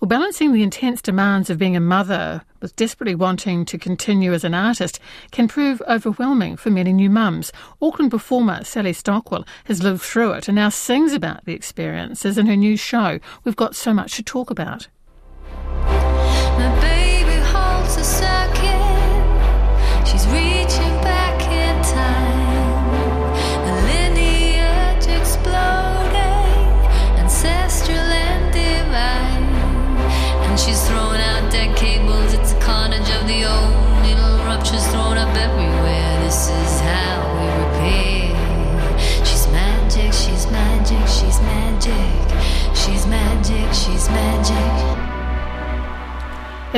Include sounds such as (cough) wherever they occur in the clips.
Well, balancing the intense demands of being a mother with desperately wanting to continue as an artist can prove overwhelming for many new mums. Auckland performer Sally Stockwell has lived through it and now sings about the experiences in her new show. We've got so much to talk about.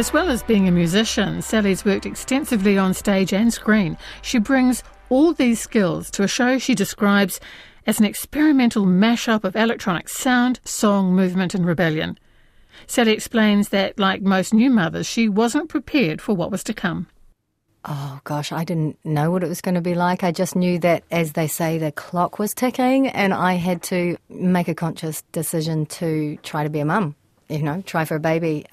As well as being a musician, Sally's worked extensively on stage and screen. She brings all these skills to a show she describes as an experimental mashup of electronic sound, song, movement, and rebellion. Sally explains that, like most new mothers, she wasn't prepared for what was to come. Oh gosh, I didn't know what it was going to be like. I just knew that, as they say, the clock was ticking, and I had to make a conscious decision to try to be a mum. You know, try for a baby.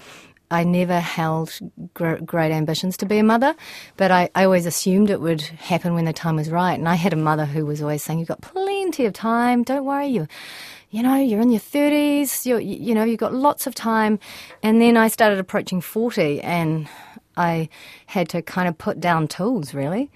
I never held gr- great ambitions to be a mother, but I, I, always assumed it would happen when the time was right. And I had a mother who was always saying, "You've got plenty of time. Don't worry. You, you know, you're in your thirties. You, you know, you've got lots of time." And then I started approaching forty, and I had to kind of put down tools, really.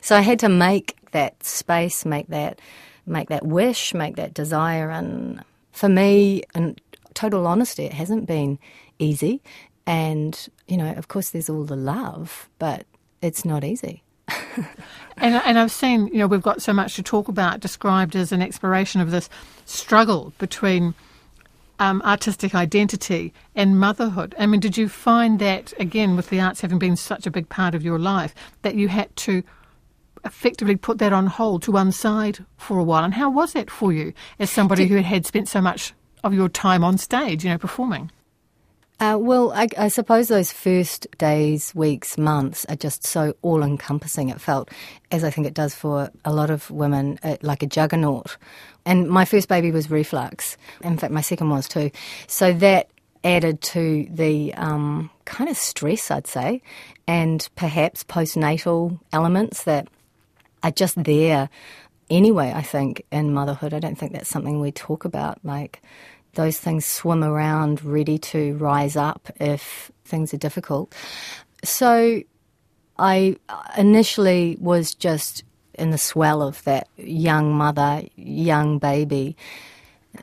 So I had to make that space, make that, make that wish, make that desire. And for me, in total honesty, it hasn't been easy. And, you know, of course, there's all the love, but it's not easy. (laughs) and, and I've seen, you know, we've got so much to talk about described as an exploration of this struggle between um, artistic identity and motherhood. I mean, did you find that, again, with the arts having been such a big part of your life, that you had to effectively put that on hold to one side for a while? And how was that for you as somebody did, who had spent so much of your time on stage, you know, performing? Uh, well, I, I, suppose those first days, weeks, months are just so all encompassing. It felt, as I think it does for a lot of women, uh, like a juggernaut. And my first baby was reflux. In fact, my second was too. So that added to the um, kind of stress, I'd say, and perhaps postnatal elements that are just there anyway, I think, in motherhood. I don't think that's something we talk about. Like, those things swim around ready to rise up if things are difficult. So I initially was just in the swell of that young mother, young baby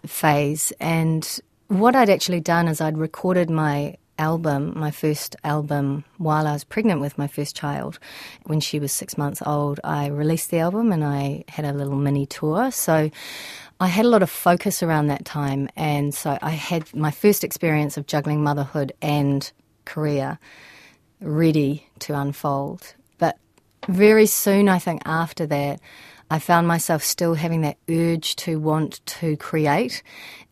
phase. And what I'd actually done is I'd recorded my album, my first album, while I was pregnant with my first child. When she was six months old, I released the album and I had a little mini tour. So I had a lot of focus around that time, and so I had my first experience of juggling motherhood and career ready to unfold. But very soon, I think after that, I found myself still having that urge to want to create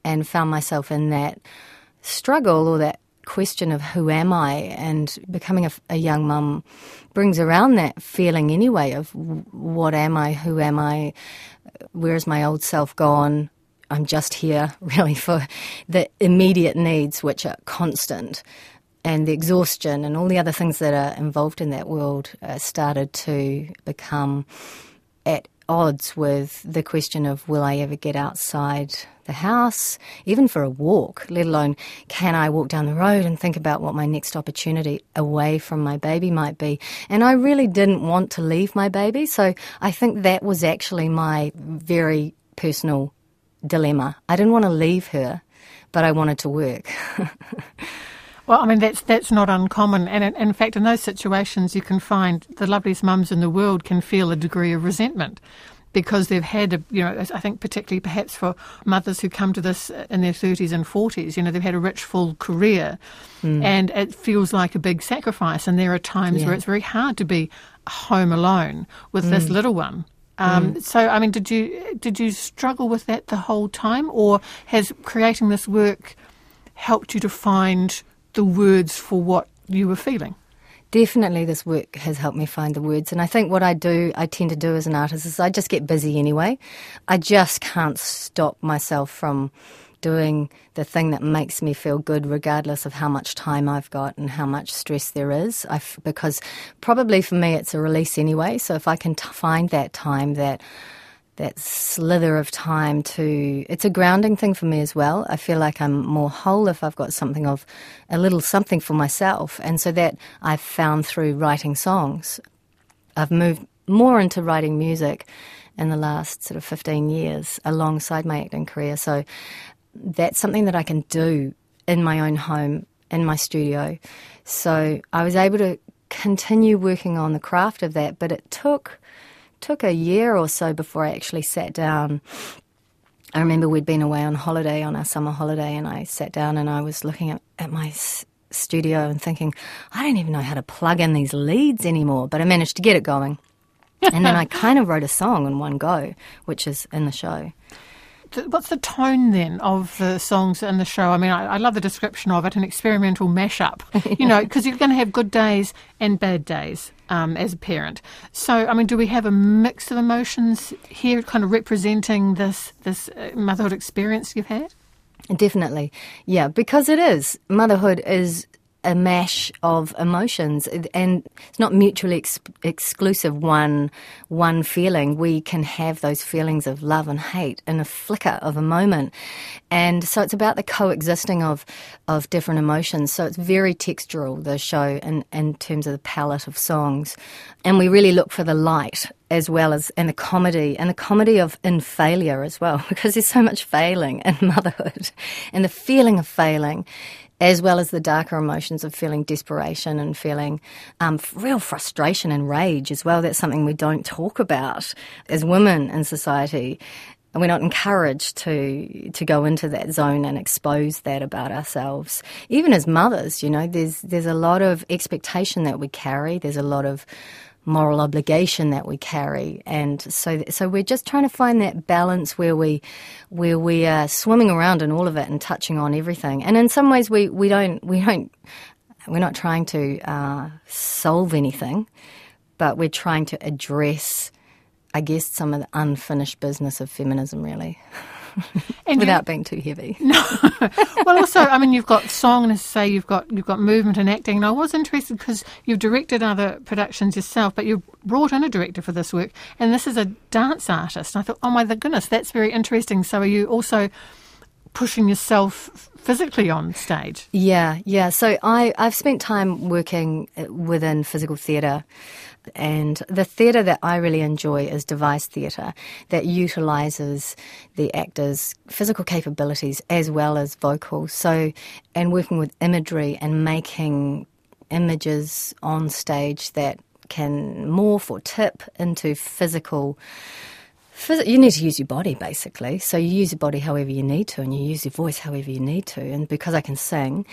and found myself in that struggle or that question of who am I and becoming a, a young mum brings around that feeling anyway of what am I, who am I, where's my old self gone? I'm just here (laughs) really for the immediate needs, which are constant, and the exhaustion and all the other things that are involved in that world uh, started to become at odds with the question of will I ever get outside the house, even for a walk, let alone can I walk down the road and think about what my next opportunity away from my baby might be. And I really didn't want to leave my baby, so I think that was actually my very personal dilemma. I didn't want to leave her, but I wanted to work. (laughs) Well, I mean that's that's not uncommon, and in, in, fact, in those situations, you can find the loveliest mums in the world can feel a degree of resentment because they've had, a, you know, I think particularly perhaps for mothers who come to this in their 30s and 40s, you know, they've had a rich, full career mm. and it feels like a big sacrifice. And there are times yeah. where it's very hard to be home alone with mm. this hmm. little one. Um, mm. So, I mean, did you did you struggle with that the whole time, or has creating this work helped you to find the words for what you were feeling? Definitely, this work has helped me find the words. And I think what I do, I tend to do as an artist, is I just get busy anyway. I just can't stop myself from doing the thing that makes me feel good, regardless of how much time I've got and how much stress there is. Because probably for me, it's a release anyway. So if I can t- find that time, that that slither of time to it's a grounding thing for me as well. I feel like I'm more whole if I've got something of a little something for myself. And so that I've found through writing songs. I've moved more into writing music in the last sort of 15 years alongside my acting career. So that's something that I can do in my own home, in my studio. So I was able to continue working on the craft of that, but it took took a year or so before I actually sat down. I remember we'd been away on holiday on our summer holiday, and I sat down and I was looking at, at my s- studio and thinking, I don't even know how to plug in these leads anymore, but I managed to get it going. (laughs) and then I kind of wrote a song in one go, which is in the show. What's the tone then of the songs in the show? I mean, I, I love the description of it an experimental mashup, (laughs) you know, because you're going to have good days and bad days um, as a parent. So, I mean, do we have a mix of emotions here, kind of representing this, this uh, motherhood experience you've had? Definitely. Yeah, because it is. Motherhood is a mash of emotions. And it's not mutually ex- exclusive one one feeling. We can have those feelings of love and hate in a flicker of a moment. And so it's about the coexisting of of different emotions. So it's very textural the show in in terms of the palette of songs. And we really look for the light as well as and the comedy and the comedy of in failure as well (laughs) because there's so much failing in motherhood. And the feeling of failing as well as the darker emotions of feeling desperation and feeling um, real frustration and rage as well. That's something we don't talk about as women in society. And we're not encouraged to to go into that zone and expose that about ourselves. Even as mothers, you know, there's there's a lot of expectation that we carry. There's a lot of moral obligation that we carry, and so so we're just trying to find that balance where we where we are swimming around in all of it and touching on everything. And in some ways, we, we don't we don't we're not trying to uh, solve anything, but we're trying to address, I guess, some of the unfinished business of feminism, really. (laughs) (laughs) without you, being too heavy. (laughs) No. well, also, I mean, you've got song, and as say, you've got you've got movement and acting. And I was interested because you've directed other productions yourself, but you brought in a director for this work, and this is a dance artist. And I thought, oh my goodness, that's very interesting. So, are you also pushing yourself physically on stage? Yeah, yeah. So I I've spent time working uh, within physical theatre. And the theatre that I really enjoy is devised theatre that utilises the actor's physical capabilities as well as vocal. So, and working with imagery and making images on stage that can morph or tip into physical you need to use your body basically. So you use your body however you need to, and you use your voice however you need to. And because I can sing,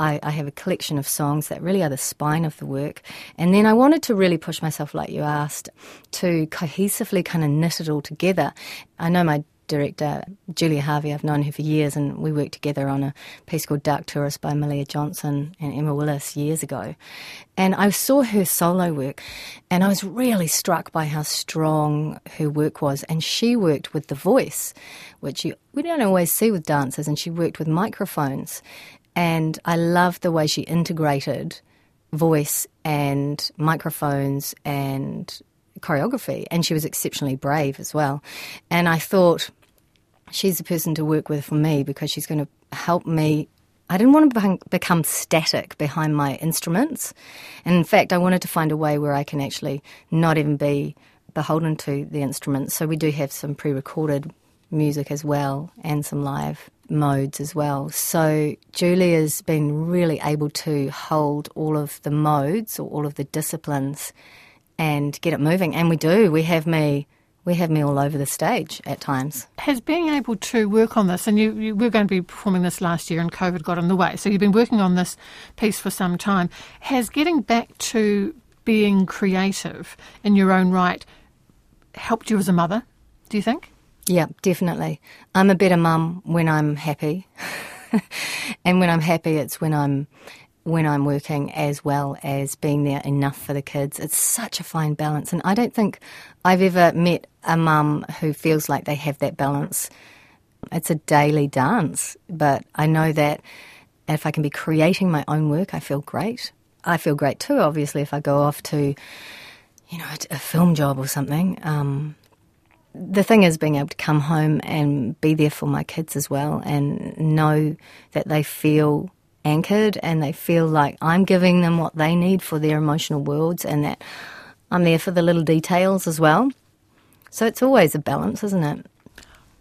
I, I, have a collection of songs that really are the spine of the work. And then I wanted to really push myself, like you asked, to cohesively kind of knit it all together. I know my director, Julia Harvey, I've known her for years, and we worked together on a piece called Dark Tourist by Malia Johnston and Emma Willis years ago. And I saw her solo work, and I was really struck by how strong her work was. And she worked with the voice, which you, we don't always see with dancers, and she worked with microphones. And I loved the way she integrated voice and microphones and choreography. And she was exceptionally brave as well. And I thought, she's the person to work with for me because she's going to help me. I didn't want to become static behind my instruments. And in fact, I wanted to find a way where I can actually not even be beholden to the instruments. So we do have some pre recorded music as well and some live modes as well. So Julia's been really able to hold all of the modes or all of the disciplines and get it moving. And we do. We have me we have me all over the stage at times. Has being able to work on this, and you, you were going to be performing this last year and COVID got in the way, so you've been working on this piece for some time, has getting back to being creative in your own right helped you as a mother, do you think? Yeah, definitely. I'm a better mum when I'm happy. (laughs) and when I'm happy, it's when I'm when I'm working as well as being there enough for the kids. It's such a fine balance. And I don't think I've ever met a mum who feels like they have that balance It's a daily dance, but I know that if I can be creating my own work, I feel great. I feel great too, obviously, if I go off to, you know, a film job or something. Um, the thing is being able to come home and be there for my kids as well and know that they feel anchored and they feel like I'm giving them what they need for their emotional worlds and that I'm there for the little details as well. So it's always a balance, isn't it?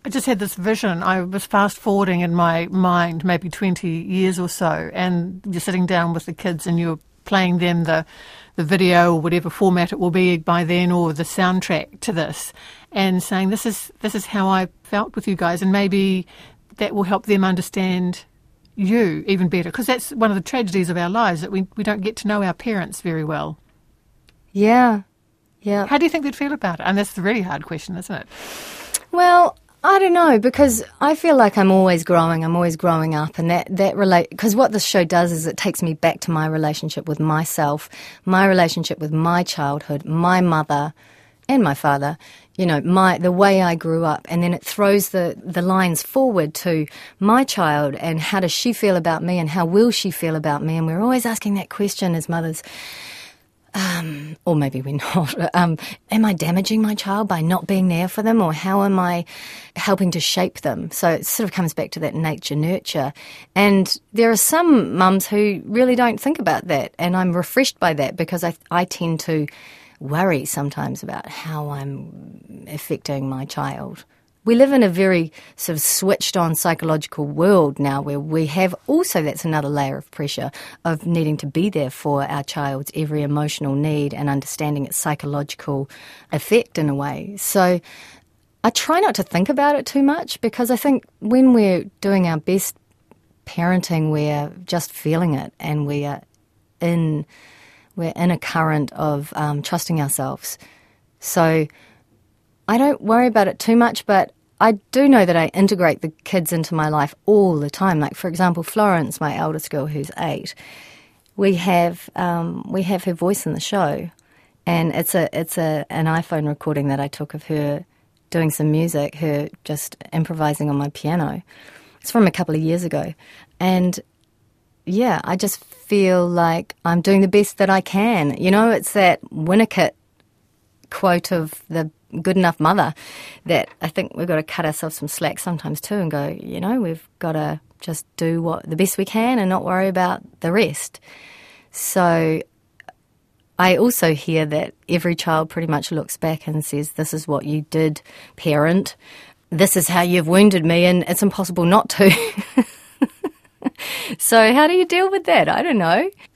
I just had this vision. I was fast forwarding in my mind, maybe 20 years or so, and you're sitting down with the kids and you're playing them the, the video or whatever format it will be by then or the soundtrack to this and saying, this is, this is how I felt with you guys. And maybe that will help them understand you even better because that's one of the tragedies of our lives that we, we don't get to know our parents very well. Yeah. Yeah. How do you think they'd feel about it? And that's the really hard question, isn't it? Well, I don't know because I feel like I'm always growing. I'm always growing up, and that that relate because what this show does is it takes me back to my relationship with myself, my relationship with my childhood, my mother, and my father. You know, my the way I grew up, and then it throws the the lines forward to my child and how does she feel about me, and how will she feel about me, and we're always asking that question as mothers um, or maybe we're (laughs) not. Um, am I damaging my child by not being there for them, or how am I helping to shape them? So it sort of comes back to that nature nurture. And there are some mums who really don't think about that, and I'm refreshed by that because I, I tend to worry sometimes about how I'm affecting my child we live in a very sort of switched on psychological world now where we have also that's another layer of pressure of needing to be there for our child's every emotional need and understanding its psychological effect in a way. So I try not to think about it too much because I think when we're doing our best parenting, we're just feeling it and we are in we're in a current of um, trusting ourselves. So I don't worry about it too much, but I do know that I integrate the kids into my life all the time. Like, for example, Florence, my eldest girl, who's eight, we have um, we have her voice in the show, and it's a it's a an iPhone recording that I took of her doing some music, her just improvising on my piano. It's from a couple of years ago, and yeah, I just feel like I'm doing the best that I can. You know, it's that Winnicott quote of the good enough mother that I think we've got to cut ourselves some slack sometimes too and go, you know, we've got to just do what the best we can and not worry about the rest. So I also hear that every child pretty much looks back and says, This is what you did, parent. This is how you've wounded me, and it's impossible not to. (laughs) so, how do you deal with that? I don't know.